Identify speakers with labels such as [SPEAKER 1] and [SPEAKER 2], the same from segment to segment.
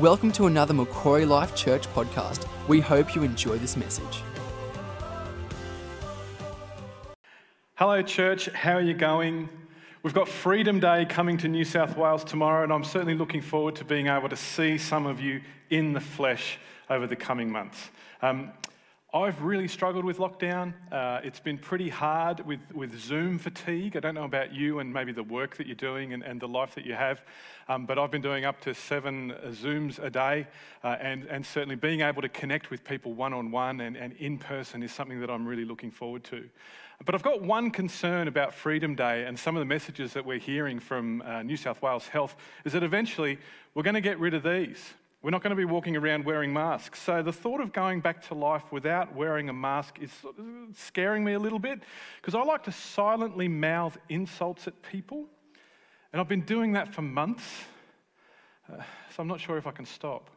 [SPEAKER 1] Welcome to another Macquarie Life Church podcast. We hope you enjoy this message.
[SPEAKER 2] Hello, church. How are you going? We've got Freedom Day coming to New South Wales tomorrow, and I'm certainly looking forward to being able to see some of you in the flesh over the coming months. Um, I've really struggled with lockdown. Uh, it's been pretty hard with, with Zoom fatigue. I don't know about you and maybe the work that you're doing and, and the life that you have, um, but I've been doing up to seven uh, Zooms a day, uh, and, and certainly being able to connect with people one on one and in person is something that I'm really looking forward to. But I've got one concern about Freedom Day and some of the messages that we're hearing from uh, New South Wales Health is that eventually we're going to get rid of these. We're not going to be walking around wearing masks. So the thought of going back to life without wearing a mask is scaring me a little bit because I like to silently mouth insults at people. And I've been doing that for months. Uh, so I'm not sure if I can stop.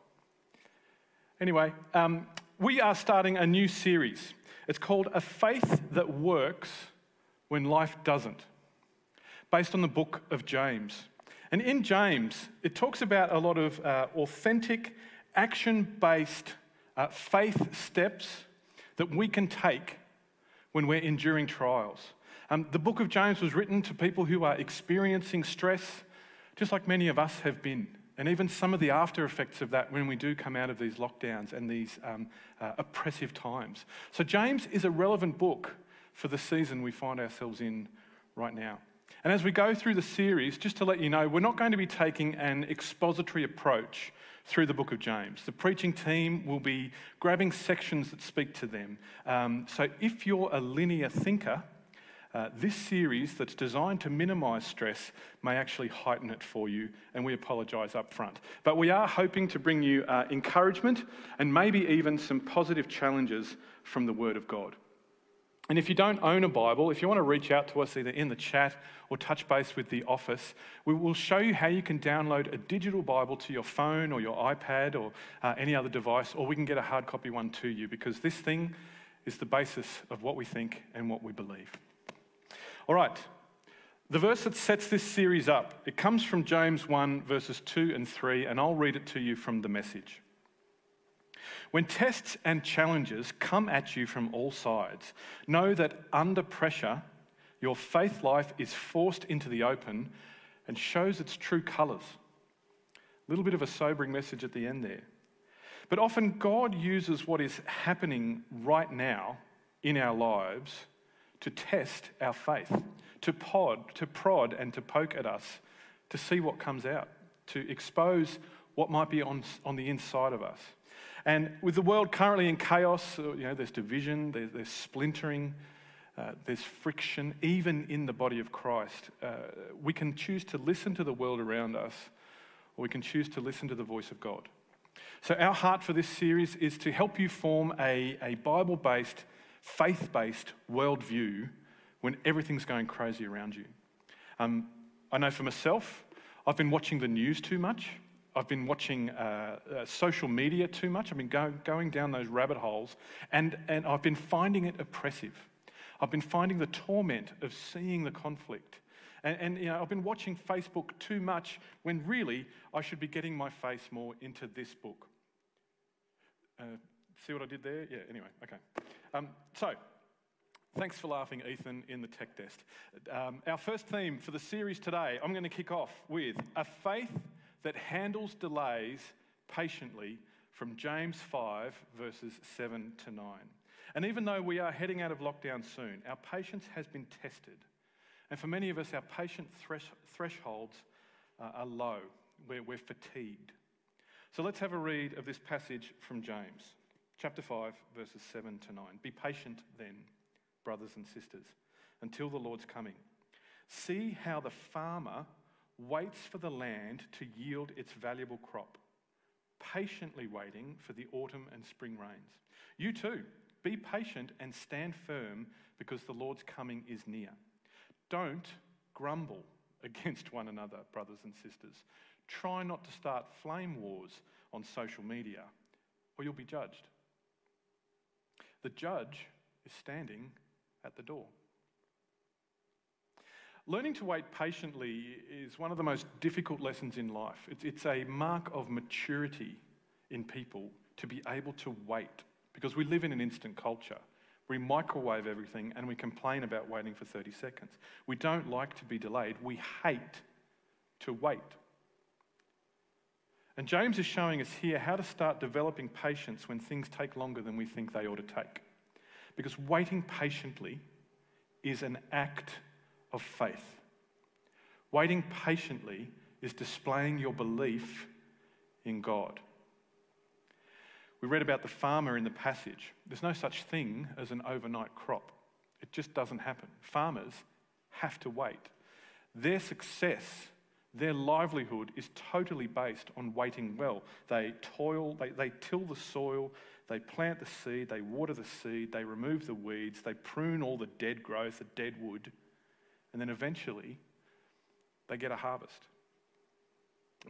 [SPEAKER 2] Anyway, um, we are starting a new series. It's called A Faith That Works When Life Doesn't, based on the book of James. And in James, it talks about a lot of uh, authentic, action based uh, faith steps that we can take when we're enduring trials. Um, the book of James was written to people who are experiencing stress, just like many of us have been, and even some of the after effects of that when we do come out of these lockdowns and these um, uh, oppressive times. So, James is a relevant book for the season we find ourselves in right now. And as we go through the series, just to let you know, we're not going to be taking an expository approach through the book of James. The preaching team will be grabbing sections that speak to them. Um, so if you're a linear thinker, uh, this series that's designed to minimise stress may actually heighten it for you, and we apologise up front. But we are hoping to bring you uh, encouragement and maybe even some positive challenges from the Word of God. And if you don't own a Bible, if you want to reach out to us either in the chat or touch base with the office, we will show you how you can download a digital Bible to your phone or your iPad or uh, any other device, or we can get a hard copy one to you because this thing is the basis of what we think and what we believe. All right, the verse that sets this series up, it comes from James 1, verses 2 and 3, and I'll read it to you from the message. When tests and challenges come at you from all sides, know that under pressure, your faith life is forced into the open and shows its true colours. A little bit of a sobering message at the end there. But often God uses what is happening right now in our lives to test our faith, to pod, to prod and to poke at us to see what comes out, to expose what might be on, on the inside of us. And with the world currently in chaos, uh, you know, there's division, there's, there's splintering, uh, there's friction, even in the body of Christ. Uh, we can choose to listen to the world around us, or we can choose to listen to the voice of God. So, our heart for this series is to help you form a, a Bible based, faith based worldview when everything's going crazy around you. Um, I know for myself, I've been watching the news too much. I've been watching uh, uh, social media too much. I've been go- going down those rabbit holes, and, and I've been finding it oppressive. I've been finding the torment of seeing the conflict. And, and you know, I've been watching Facebook too much when really I should be getting my face more into this book. Uh, see what I did there? Yeah, anyway, okay. Um, so, thanks for laughing, Ethan, in the tech desk. Um, our first theme for the series today, I'm going to kick off with a faith that handles delays patiently from James 5, verses 7 to 9. And even though we are heading out of lockdown soon, our patience has been tested. And for many of us, our patient thresh- thresholds uh, are low. We're, we're fatigued. So let's have a read of this passage from James, chapter 5, verses 7 to 9. Be patient then, brothers and sisters, until the Lord's coming. See how the farmer waits for the land to yield its valuable crop, patiently waiting for the autumn and spring rains. You too, be patient and stand firm because the Lord's coming is near. Don't grumble against one another, brothers and sisters. Try not to start flame wars on social media, or you'll be judged. The judge is standing at the door. Learning to wait patiently is one of the most difficult lessons in life. It's, it's a mark of maturity in people to be able to wait because we live in an instant culture. We microwave everything and we complain about waiting for 30 seconds. We don't like to be delayed. We hate to wait. And James is showing us here how to start developing patience when things take longer than we think they ought to take. Because waiting patiently is an act of faith. Waiting patiently is displaying your belief in God. We read about the farmer in the passage. There's no such thing as an overnight crop, it just doesn't happen. Farmers have to wait. Their success, their livelihood is totally based on waiting well. They toil, they, they till the soil, they plant the seed, they water the seed, they remove the weeds, they prune all the dead growth, the dead wood, and then eventually they get a harvest.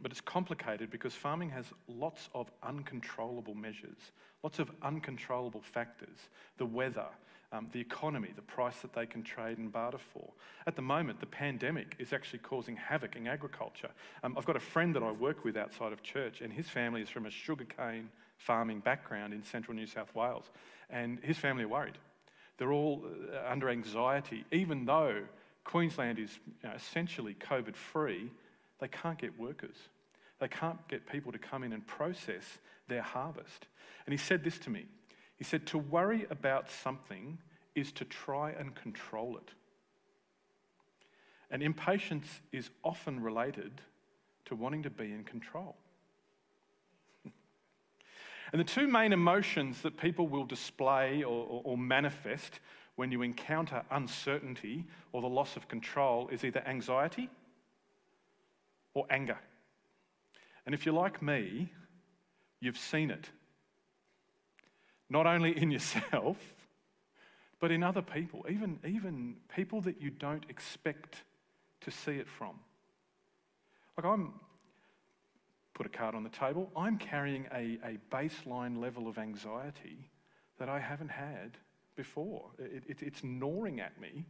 [SPEAKER 2] But it's complicated because farming has lots of uncontrollable measures, lots of uncontrollable factors the weather, um, the economy, the price that they can trade and barter for. At the moment, the pandemic is actually causing havoc in agriculture. Um, I've got a friend that I work with outside of church, and his family is from a sugarcane farming background in central New South Wales. And his family are worried. They're all uh, under anxiety, even though Queensland is you know, essentially COVID free they can't get workers. They can't get people to come in and process their harvest. And he said this to me He said, To worry about something is to try and control it. And impatience is often related to wanting to be in control. and the two main emotions that people will display or, or, or manifest when you encounter uncertainty or the loss of control is either anxiety or anger. And if you're like me, you've seen it. Not only in yourself, but in other people, even, even people that you don't expect to see it from. Like I'm, put a card on the table, I'm carrying a, a baseline level of anxiety that I haven't had before. It, it, it's gnawing at me,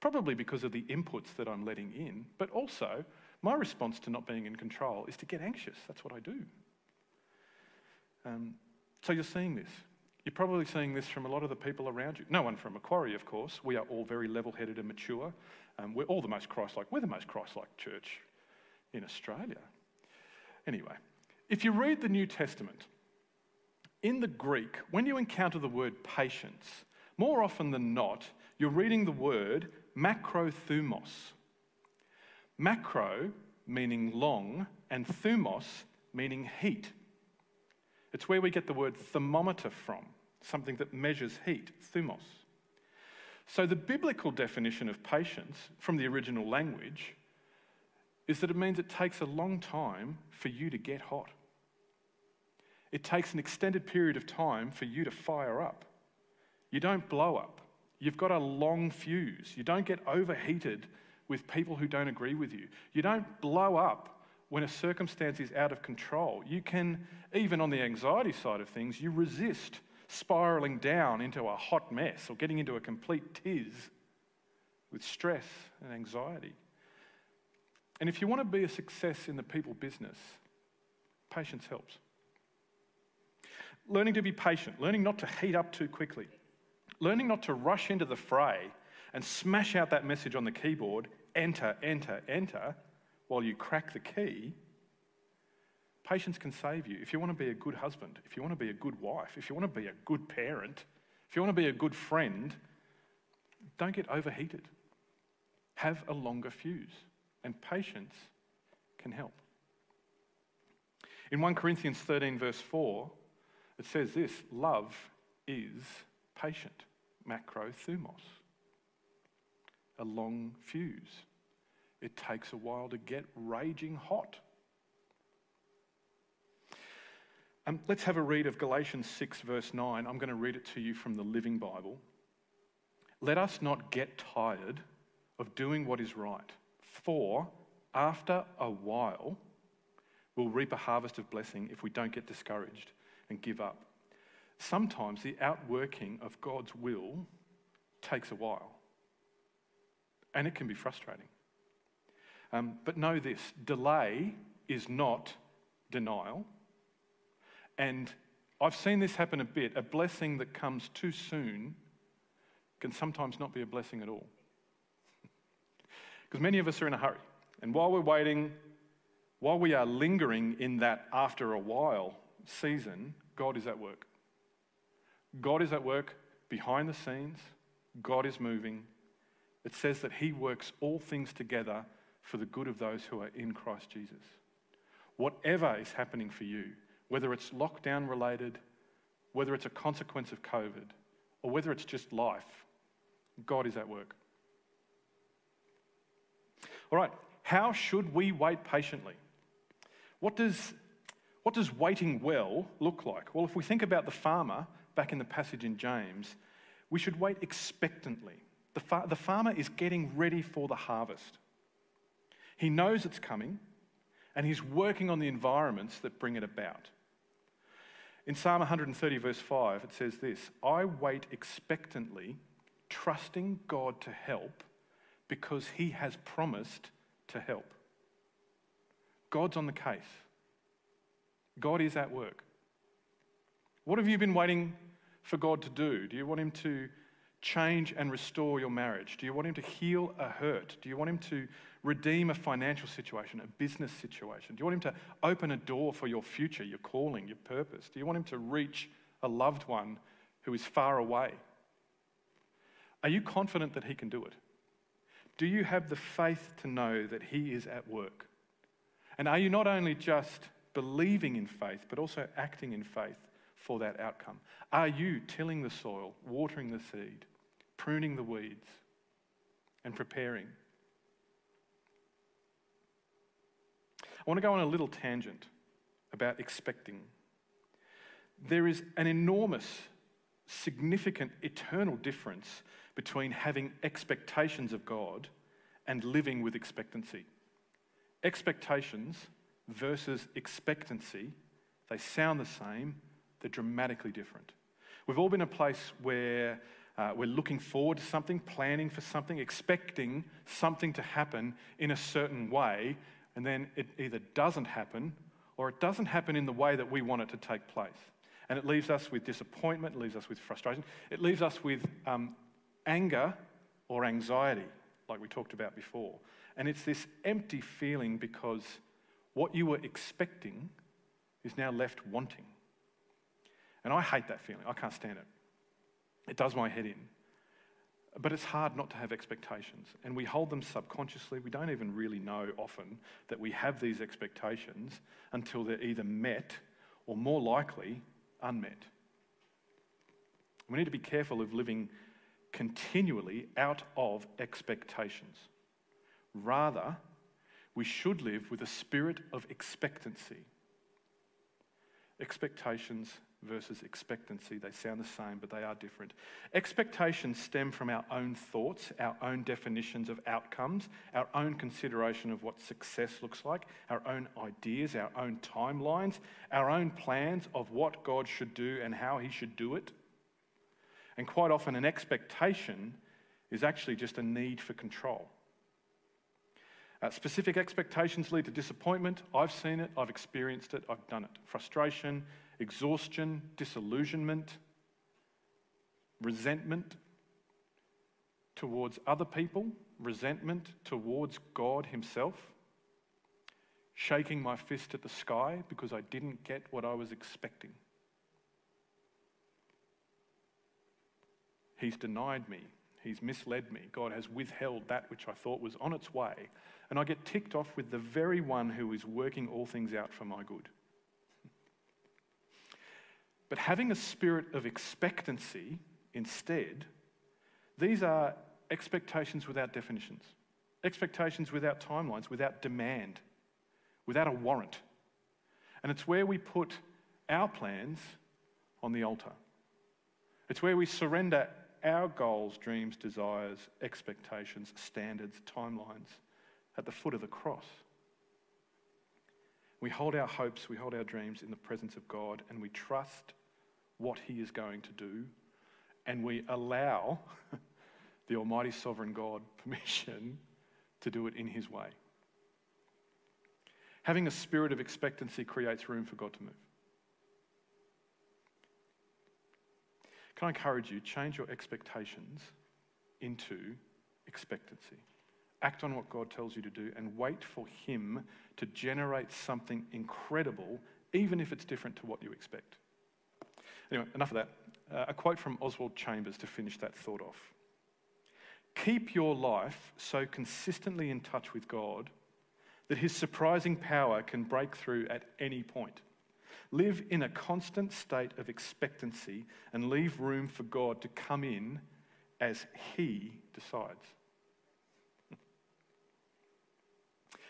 [SPEAKER 2] probably because of the inputs that I'm letting in, but also my response to not being in control is to get anxious. That's what I do. Um, so you're seeing this. You're probably seeing this from a lot of the people around you. No one from Macquarie, of course. We are all very level headed and mature. Um, we're all the most Christ like. We're the most Christ like church in Australia. Anyway, if you read the New Testament, in the Greek, when you encounter the word patience, more often than not, you're reading the word macrothumos. Macro meaning long, and thumos meaning heat. It's where we get the word thermometer from, something that measures heat, thumos. So the biblical definition of patience from the original language is that it means it takes a long time for you to get hot. It takes an extended period of time for you to fire up. You don't blow up. You've got a long fuse. You don't get overheated with people who don't agree with you. You don't blow up when a circumstance is out of control. You can, even on the anxiety side of things, you resist spiraling down into a hot mess or getting into a complete tiz with stress and anxiety. And if you want to be a success in the people business, patience helps. Learning to be patient, learning not to heat up too quickly, learning not to rush into the fray and smash out that message on the keyboard, enter, enter, enter, while you crack the key, patience can save you. If you want to be a good husband, if you want to be a good wife, if you want to be a good parent, if you want to be a good friend, don't get overheated. Have a longer fuse, and patience can help. In 1 Corinthians 13, verse 4, it says this love is patient, macrothumos a long fuse. It takes a while to get raging hot. Um, let's have a read of Galatians 6, verse 9. I'm going to read it to you from the Living Bible. Let us not get tired of doing what is right, for after a while, we'll reap a harvest of blessing if we don't get discouraged and give up. Sometimes the outworking of God's will takes a while. and it can be frustrating. Um, but know this delay is not denial. And I've seen this happen a bit. A blessing that comes too soon can sometimes not be a blessing at all. Because many of us are in a hurry. And while we're waiting, while we are lingering in that after a while season, God is at work. God is at work behind the scenes, God is moving. It says that He works all things together for the good of those who are in Christ Jesus. Whatever is happening for you, whether it's lockdown related, whether it's a consequence of COVID, or whether it's just life, God is at work. All right, how should we wait patiently? What does, what does waiting well look like? Well, if we think about the farmer back in the passage in James, we should wait expectantly. The, far, the farmer is getting ready for the harvest. He knows it's coming, and he's working on the environments that bring it about. In Psalm 130, verse 5, it says this I wait expectantly, trusting God to help because he has promised to help. God's on the case, God is at work. What have you been waiting for God to do? Do you want him to change and restore your marriage? Do you want him to heal a hurt? Do you want him to redeem a financial situation, a business situation? Do you want him to open a door for your future, your calling, your purpose? Do you want him to reach a loved one who is far away? Are you confident that he can do it? Do you have the faith to know that he is at work? And are you not only just believing in faith, but also acting in faith for that outcome? Are you tilling the soil, watering the seed, pruning the weeds, and preparing? I want to go on a little tangent about expecting. There is an enormous, significant, eternal difference between having expectations of God and living with expectancy. Expectations versus expectancy, they sound the same, they're dramatically different. We've all been in a place where uh, we're looking forward to something, planning for something, expecting something to happen in a certain way, and then it either doesn't happen or it doesn't happen in the way that we want it to take place. And it leaves us with disappointment, it leaves us with frustration, it leaves us with um, anger or anxiety, like we talked about before. And it's this empty feeling because what you were expecting is now left wanting. And I hate that feeling. I can't stand it. It does my head in. But it's hard not to have expectations. And we hold them subconsciously. We don't even really know often that we have these expectations until they're either met or more likely unmet. We need to be careful of living continually out of expectations. Rather, we should live with a spirit of expectancy. Expectations versus expectancy, they sound the same, but they are different. Expectations stem from our own thoughts, our own definitions of outcomes, our own consideration of what success looks like, our own ideas, our own timelines, our own plans of what God should do and how He should do it. And quite often, an expectation is actually just a need for control. Uh, specific expectations lead to disappointment. I've seen it, I've experienced it, I've done it. Frustration, exhaustion, disillusionment, resentment towards other people, resentment towards God Himself, shaking my fist at the sky because I didn't get what I was expecting. He's denied me. He's misled me. God has withheld that which I thought was on its way. And I get ticked off with the very one who is working all things out for my good. But having a spirit of expectancy instead, these are expectations without definitions, expectations without timelines, without demand, without a warrant. And it's where we put our plans on the altar. It's where we surrender our goals, dreams, desires, expectations, standards, timelines at the foot of the cross. We hold our hopes, we hold our dreams in the presence of God, and we trust what He is going to do, and we allow the Almighty Sovereign God permission to do it in His way. Having a spirit of expectancy creates room for God to move. Can I encourage you, change your expectations into expectancy? Act on what God tells you to do and wait for Him to generate something incredible, even if it's different to what you expect. Anyway, enough of that. Uh, a quote from Oswald Chambers to finish that thought off. Keep your life so consistently in touch with God that His surprising power can break through at any point. Live in a constant state of expectancy and leave room for God to come in as He decides.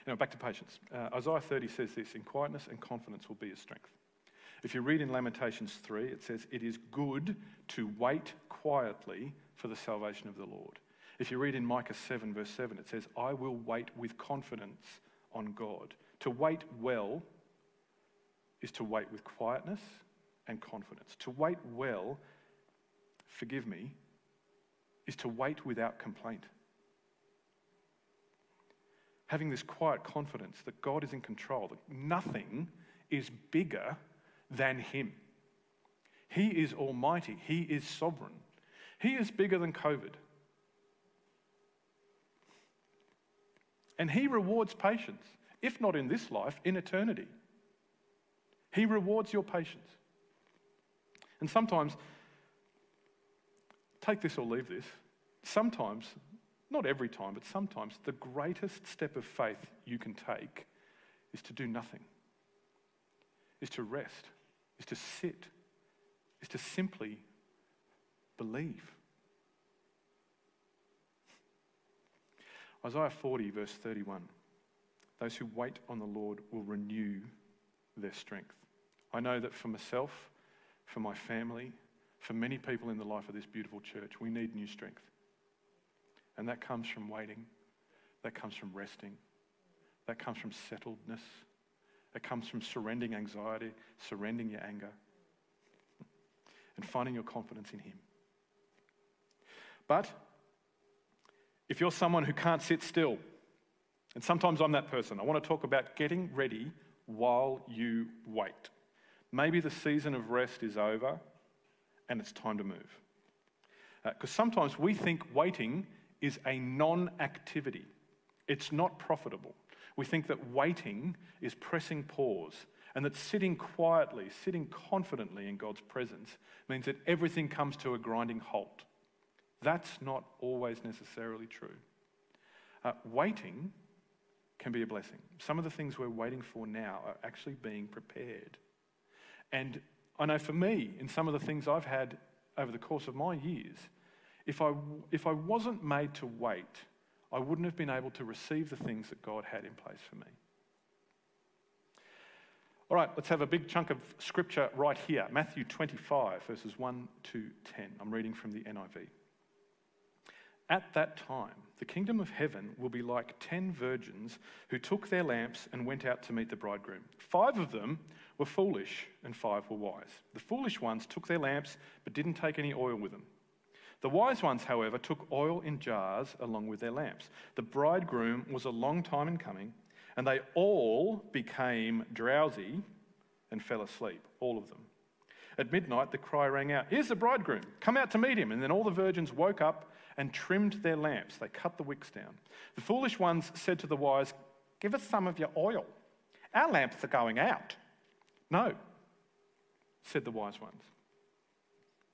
[SPEAKER 2] Now, back to patience. Uh, Isaiah 30 says this In quietness and confidence will be his strength. If you read in Lamentations 3, it says, It is good to wait quietly for the salvation of the Lord. If you read in Micah 7, verse 7, it says, I will wait with confidence on God. To wait well is to wait with quietness and confidence. To wait well, forgive me, is to wait without complaint. Having this quiet confidence that God is in control, that nothing is bigger than Him. He is almighty, He is sovereign, He is bigger than COVID. And He rewards patience, if not in this life, in eternity. He rewards your patience. And sometimes, take this or leave this, sometimes, not every time, but sometimes, the greatest step of faith you can take is to do nothing, is to rest, is to sit, is to simply believe. Isaiah 40, verse 31 Those who wait on the Lord will renew their strength. I know that for myself, for my family, for many people in the life of this beautiful church, we need new strength. And that comes from waiting, that comes from resting, that comes from settledness, it comes from surrendering anxiety, surrendering your anger, and finding your confidence in Him. But if you're someone who can't sit still, and sometimes I'm that person, I want to talk about getting ready while you wait. Maybe the season of rest is over and it's time to move. Because uh, sometimes we think waiting is a non activity, it's not profitable. We think that waiting is pressing pause and that sitting quietly, sitting confidently in God's presence means that everything comes to a grinding halt. That's not always necessarily true. Uh, waiting can be a blessing. Some of the things we're waiting for now are actually being prepared. And I know for me, in some of the things I've had over the course of my years, if I, if I wasn't made to wait, I wouldn't have been able to receive the things that God had in place for me. All right, let's have a big chunk of scripture right here Matthew 25, verses 1 to 10. I'm reading from the NIV. At that time, the kingdom of heaven will be like ten virgins who took their lamps and went out to meet the bridegroom. Five of them were foolish, and five were wise. The foolish ones took their lamps but didn't take any oil with them. The wise ones, however, took oil in jars along with their lamps. The bridegroom was a long time in coming, and they all became drowsy and fell asleep, all of them. At midnight, the cry rang out, Here's the bridegroom, come out to meet him. And then all the virgins woke up and trimmed their lamps. They cut the wicks down. The foolish ones said to the wise, Give us some of your oil. Our lamps are going out. No, said the wise ones.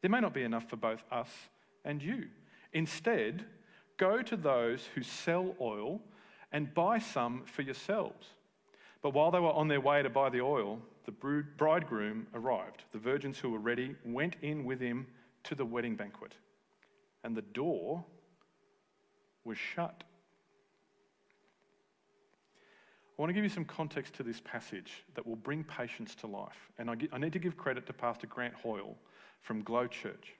[SPEAKER 2] There may not be enough for both us and you. Instead, go to those who sell oil and buy some for yourselves. But while they were on their way to buy the oil, the bridegroom arrived. The virgins who were ready went in with him to the wedding banquet and the door was shut. I want to give you some context to this passage that will bring patience to life. And I, need to give credit to Pastor Grant Hoyle from Glow Church,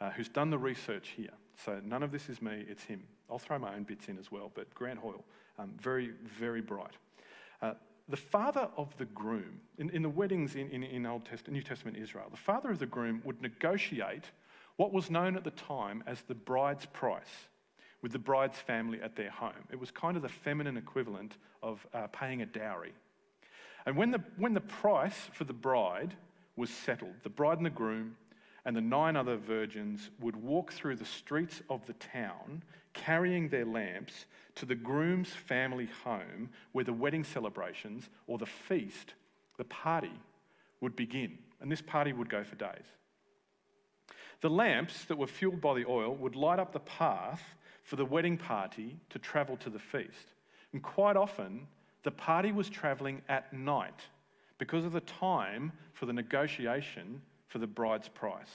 [SPEAKER 2] uh, who's done the research here. So none of this is me, it's him. I'll throw my own bits in as well, but Grant Hoyle, um, very, very bright. Uh, the father of the groom, in, in the weddings in, in, in Old Testament, New Testament Israel, the father of the groom would negotiate what was known at the time as the bride's price, with the bride's family at their home. It was kind of the feminine equivalent of uh, paying a dowry. And when the, when the price for the bride was settled, the bride and the groom and the nine other virgins would walk through the streets of the town carrying their lamps to the groom's family home where the wedding celebrations or the feast, the party, would begin. And this party would go for days. The lamps that were fueled by the oil would light up the path for the wedding party to travel to the feast. And quite often, the party was travelling at night because of the time for the negotiation for the bride's price.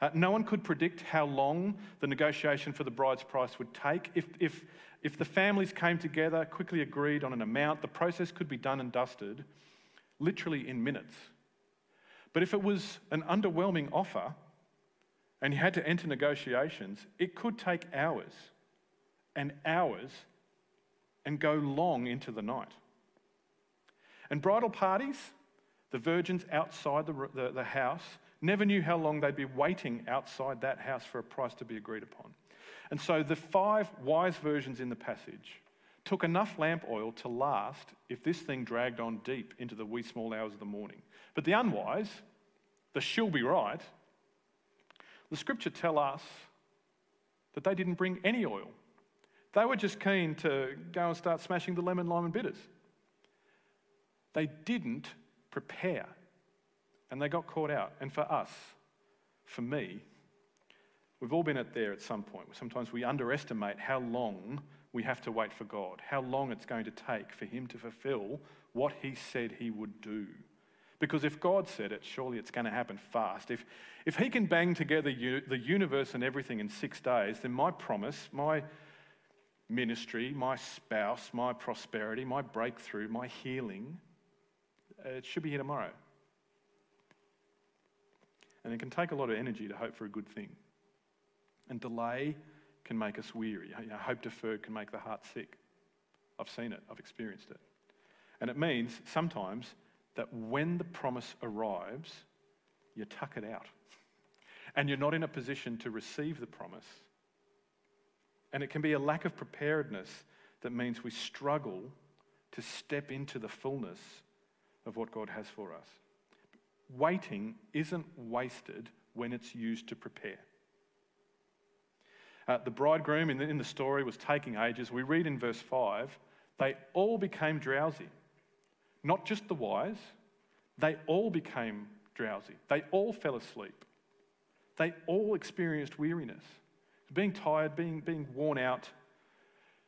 [SPEAKER 2] Uh, no one could predict how long the negotiation for the bride's price would take. If, if, if the families came together, quickly agreed on an amount, the process could be done and dusted literally in minutes. But if it was an underwhelming offer and you had to enter negotiations, it could take hours and hours and go long into the night. And bridal parties, the virgins outside the, the, the, house, never knew how long they'd be waiting outside that house for a price to be agreed upon. And so the five wise versions in the passage took enough lamp oil to last if this thing dragged on deep into the wee small hours of the morning. But the unwise, the she'll be right, the scripture tell us that they didn't bring any oil. They were just keen to go and start smashing the lemon, lime, and bitters. They didn't prepare and they got caught out. And for us, for me, we've all been at there at some point. Sometimes we underestimate how long we have to wait for God, how long it's going to take for Him to fulfill what He said He would do. Because if God said it, surely it's going to happen fast. If, if He can bang together the universe and everything in six days, then my promise, my ministry, my spouse, my prosperity, my breakthrough, my healing, uh, it should be here tomorrow. And it can take a lot of energy to hope for a good thing. And delay can make us weary. You know, hope deferred can make the heart sick. I've seen it, I've experienced it. And it means sometimes that when the promise arrives, you tuck it out. And you're not in a position to receive the promise. And it can be a lack of preparedness that means we struggle to step into the fullness of what God has for us. Waiting isn't wasted when it's used to prepare. Uh, the bridegroom in the, in the story was taking ages. We read in verse 5 they all became drowsy. Not just the wise, they all became drowsy. They all fell asleep. They all experienced weariness. Being tired, being, being worn out,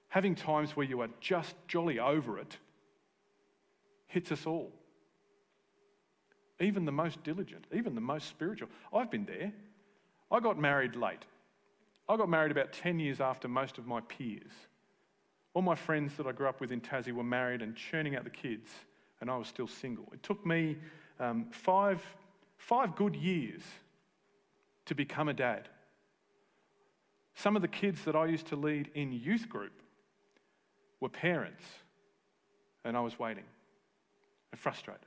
[SPEAKER 2] having times where you are just jolly over it hits us all even the most diligent, even the most spiritual. I've been there. I got married late. I got married about 10 years after most of my peers. All my friends that I grew up with in Tassie were married and churning out the kids, and I was still single. It took me um, five, five good years to become a dad. Some of the kids that I used to lead in youth group were parents, and I was waiting and frustrated.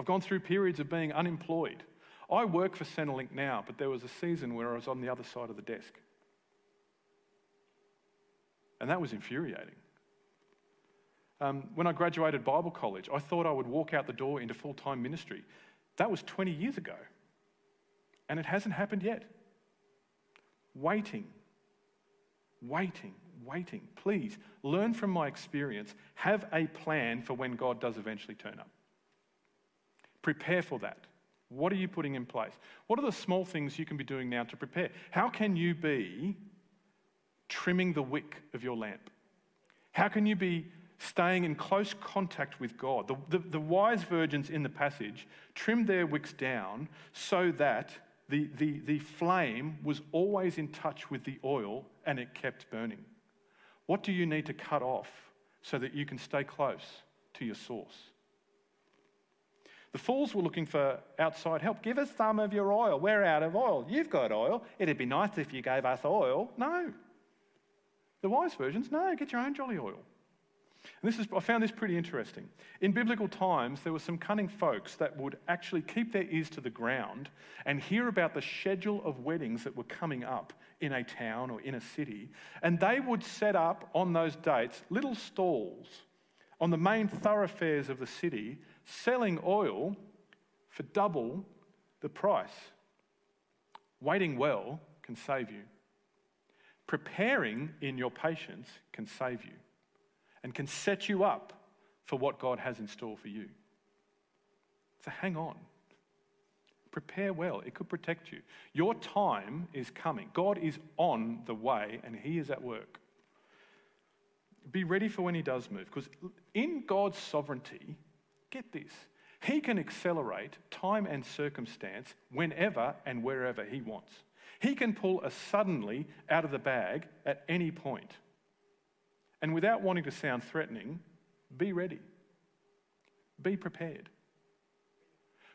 [SPEAKER 2] I've gone through periods of being unemployed. I work for Centrelink now, but there was a season where I was on the other side of the desk. And that was infuriating. Um, when I graduated Bible college, I thought I would walk out the door into full time ministry. That was 20 years ago. And it hasn't happened yet. Waiting, waiting, waiting. Please learn from my experience. Have a plan for when God does eventually turn up. Prepare for that. What are you putting in place? What are the small things you can be doing now to prepare? How can you be trimming the wick of your lamp? How can you be staying in close contact with God? The, the, the wise virgins in the passage trimmed their wicks down so that the, the, the flame was always in touch with the oil and it kept burning. What do you need to cut off so that you can stay close to your source? The fools were looking for outside help. Give us some of your oil. We're out of oil. You've got oil. It'd be nice if you gave us oil. No. The wise virgins, no, get your own jolly oil. And this is, I found this pretty interesting. In biblical times, there were some cunning folks that would actually keep their ears to the ground and hear about the schedule of weddings that were coming up in a town or in a city. And they would set up on those dates little stalls on the main thoroughfares of the city selling oil for double the price. Waiting well can save you. Preparing in your patience can save you and can set you up for what God has in store for you. So hang on. Prepare well. It could protect you. Your time is coming. God is on the way and He is at work. Be ready for when He does move because in God's sovereignty, get this, He can accelerate time and circumstance whenever and wherever He wants. He can pull us suddenly out of the bag at any point. And without wanting to sound threatening, be ready. Be prepared.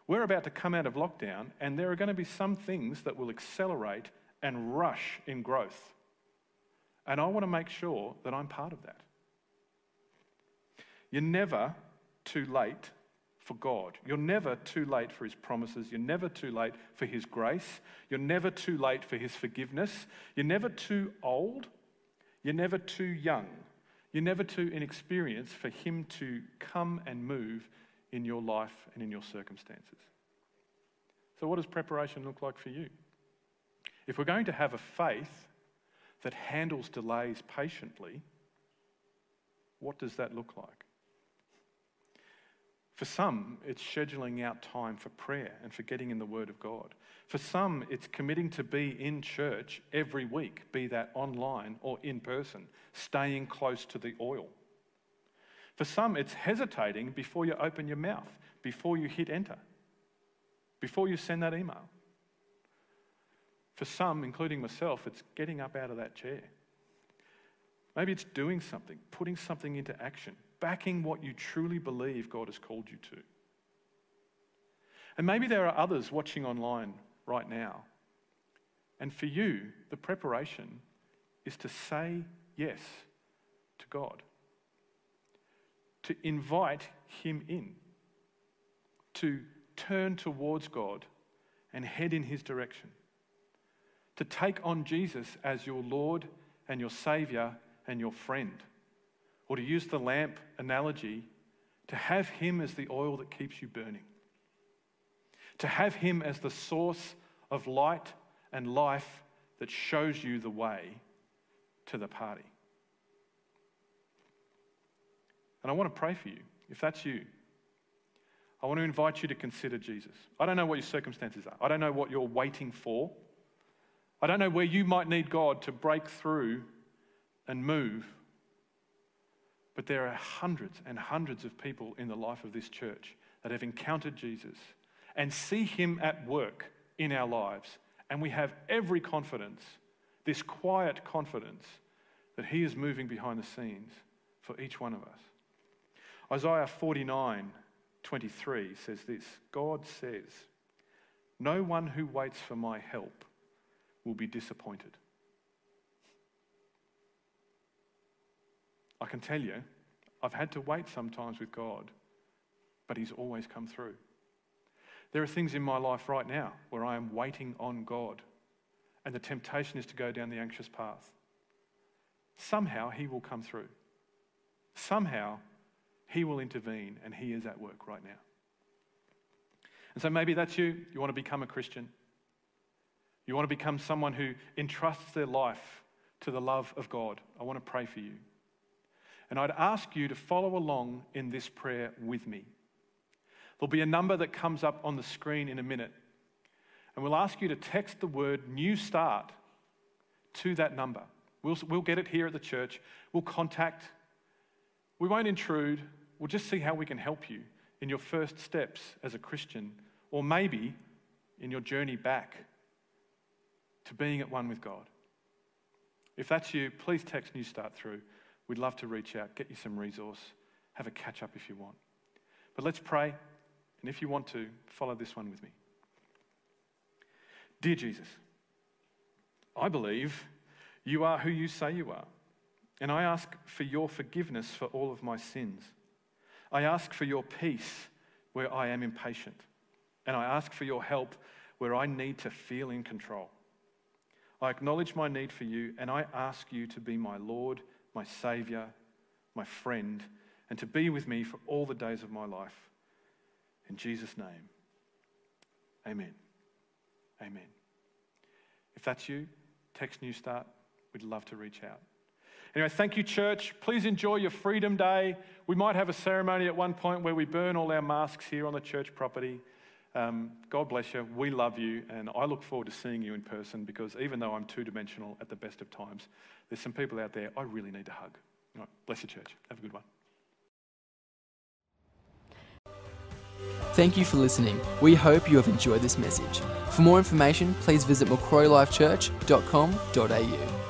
[SPEAKER 2] We're about to come out of lockdown, and there are going to be some things that will accelerate and rush in growth. And I want to make sure that I'm part of that. You're never too late for God. You're never too late for His promises. You're never too late for His grace. You're never too late for His forgiveness. You're never too old. You're never too young you're never too inexperienced for Him to come and move in your life and in your circumstances. So, what does preparation look like for you? If we're going to have a faith that handles delays patiently, what does that look like? For some, it's scheduling out time for prayer and for getting in the Word of God. For some, it's committing to be in church every week, be that online or in person, staying close to the oil. For some, it's hesitating before you open your mouth, before you hit enter, before you send that email. For some, including myself, it's getting up out of that chair. Maybe it's doing something, putting something into action, backing what you truly believe God has called you to. And maybe there are others watching online right now. And for you, the preparation is to say yes to God, to invite Him in, to turn towards God and head in His direction, to take on Jesus as your Lord and your Saviour and your friend or to use the lamp analogy, to have Him as the oil that keeps you burning, to have Him as the source of light and life that shows you the way to the party. And I want to pray for you. If that's you, I want to invite you to consider Jesus. I don't know what your circumstances are, I don't know what you're waiting for. I don't know where you might need God to break through and move but there are hundreds and hundreds of people in the life of this church that have encountered Jesus and see him at work in our lives. And we have every confidence, this quiet confidence, that he is moving behind the scenes for each one of us. Isaiah 49 23 says this God says, No one who waits for my help will be disappointed. I can tell you, I've had to wait sometimes with God, but He's always come through. There are things in my life right now where I am waiting on God, and the temptation is to go down the anxious path. Somehow He will come through. Somehow He will intervene, and He is at work right now. And so maybe that's you. You want to become a Christian. You want to become someone who entrusts their life to the love of God. I want to pray for you. And I'd ask you to follow along in this prayer with me. There'll be a number that comes up on the screen in a minute. And we'll ask you to text the word New Start to that number. We'll, we'll get it here at the church. We'll contact. We won't intrude. We'll just see how we can help you in your first steps as a Christian, or maybe in your journey back to being at one with God. If that's you, please text New Start through. We'd love to reach out, get you some resource, have a catch up if you want. But let's pray, and if you want to, follow this one with me. Dear Jesus, I believe you are who you say you are. And I ask for your forgiveness for all of my sins. I ask for your peace where I am impatient. And I ask for your help where I need to feel in control. I acknowledge my need for you, and I ask you to be my Lord, my Saviour, my friend, and to be with me for all the days of my life. In Jesus' name, amen. Amen. If that's you, text New Start. We'd love to reach out. Anyway, thank you, church. Please enjoy your Freedom Day. We might have a ceremony at one point where we burn all our masks here on the church property. Um, God bless you. We love you, and I look forward to seeing you in person because even though I'm two dimensional at the best of times, there's some people out there I really need to hug. All right, bless your church. Have a good one.
[SPEAKER 1] Thank you for listening. We hope you have enjoyed this message. For more information, please visit macquarielifechurch.com.au.